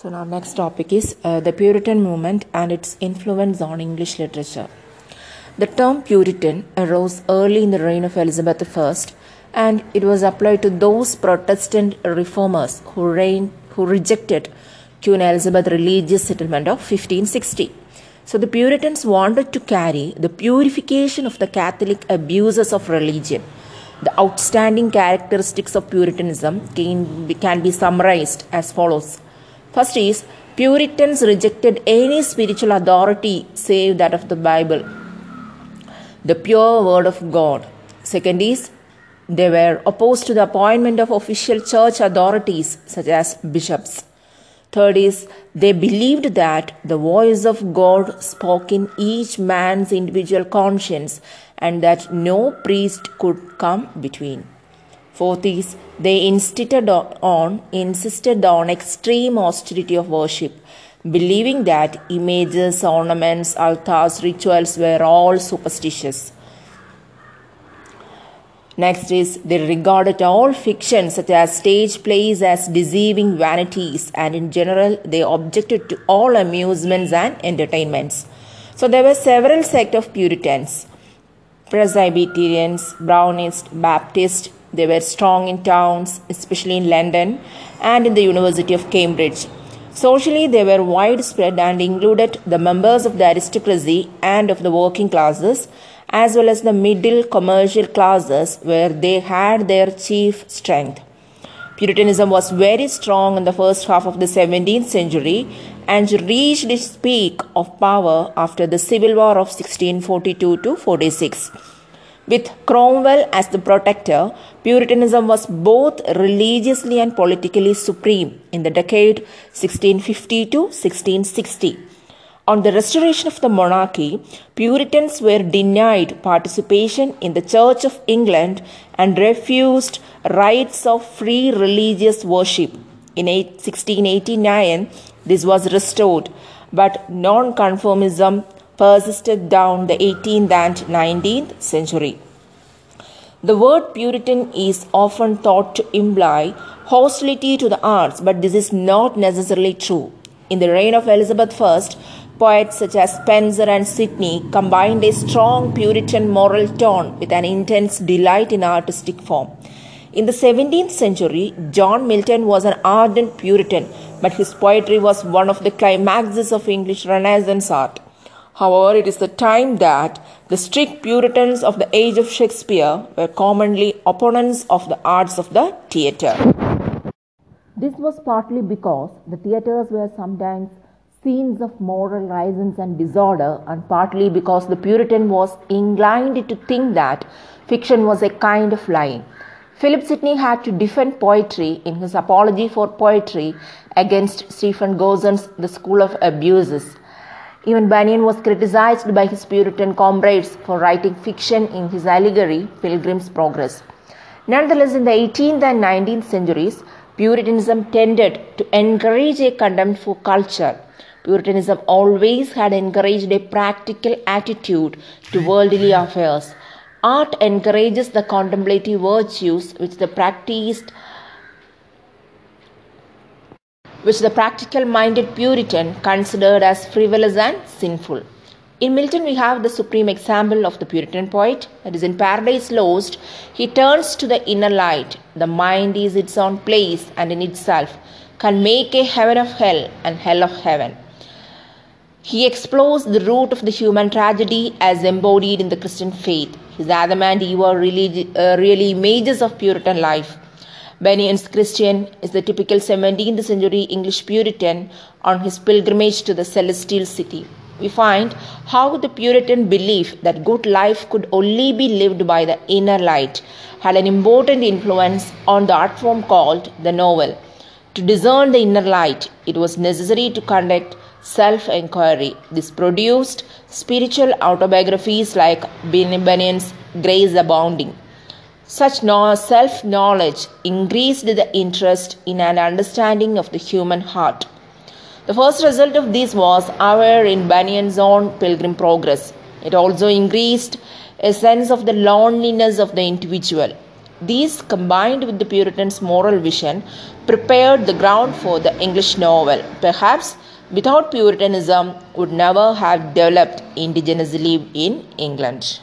So now next topic is uh, the Puritan movement and its influence on English literature. The term Puritan arose early in the reign of Elizabeth I and it was applied to those Protestant reformers who, reigned, who rejected Queen Elizabeth's religious settlement of 1560. So the Puritans wanted to carry the purification of the Catholic abuses of religion. The outstanding characteristics of Puritanism can be, can be summarized as follows. First is Puritans rejected any spiritual authority save that of the Bible, the pure word of God. Second is they were opposed to the appointment of official church authorities such as bishops. Third is they believed that the voice of God spoke in each man's individual conscience and that no priest could come between. Fourth is they insisted on insisted on extreme austerity of worship, believing that images, ornaments, altars, rituals were all superstitious. Next is they regarded all fiction such as stage plays as deceiving vanities and in general they objected to all amusements and entertainments. So there were several sects of Puritans. Presbyterians, Brownists, Baptists, they were strong in towns, especially in London and in the University of Cambridge. Socially, they were widespread and included the members of the aristocracy and of the working classes, as well as the middle commercial classes, where they had their chief strength. Puritanism was very strong in the first half of the 17th century and reached its peak of power after the Civil War of 1642 to 46. With Cromwell as the protector, Puritanism was both religiously and politically supreme in the decade 1650 to 1660. On the restoration of the monarchy, Puritans were denied participation in the Church of England and refused rights of free religious worship. In 1689, this was restored, but nonconformism persisted down the 18th and 19th century. The word Puritan is often thought to imply hostility to the arts, but this is not necessarily true. In the reign of Elizabeth I, poets such as Spenser and Sidney combined a strong Puritan moral tone with an intense delight in artistic form. In the 17th century, John Milton was an ardent Puritan, but his poetry was one of the climaxes of English Renaissance art. However, it is the time that the strict Puritans of the age of Shakespeare were commonly opponents of the arts of the theatre. This was partly because the theatres were sometimes scenes of moral license and disorder, and partly because the Puritan was inclined to think that fiction was a kind of lying. Philip Sidney had to defend poetry in his Apology for Poetry against Stephen Gosson's The School of Abuses. Even Bunyan was criticized by his Puritan comrades for writing fiction in his allegory Pilgrim's Progress. Nonetheless, in the 18th and 19th centuries, Puritanism tended to encourage a contempt for culture. Puritanism always had encouraged a practical attitude to worldly affairs. Art encourages the contemplative virtues which the practiced which the practical minded Puritan considered as frivolous and sinful. In Milton, we have the supreme example of the Puritan poet, that is, in Paradise Lost, he turns to the inner light. The mind is its own place and in itself can make a heaven of hell and hell of heaven. He explores the root of the human tragedy as embodied in the Christian faith. His Adam and Eve are really, uh, really images of Puritan life. Bunyan's Christian is the typical 17th century English Puritan on his pilgrimage to the celestial city. We find how the Puritan belief that good life could only be lived by the inner light had an important influence on the art form called the novel. To discern the inner light, it was necessary to conduct self inquiry. This produced spiritual autobiographies like Bunyan's Grace Abounding. Such self knowledge increased the interest in an understanding of the human heart. The first result of this was our in Bunyan's own pilgrim progress. It also increased a sense of the loneliness of the individual. These, combined with the Puritans' moral vision, prepared the ground for the English novel. Perhaps without Puritanism would never have developed indigenously in England.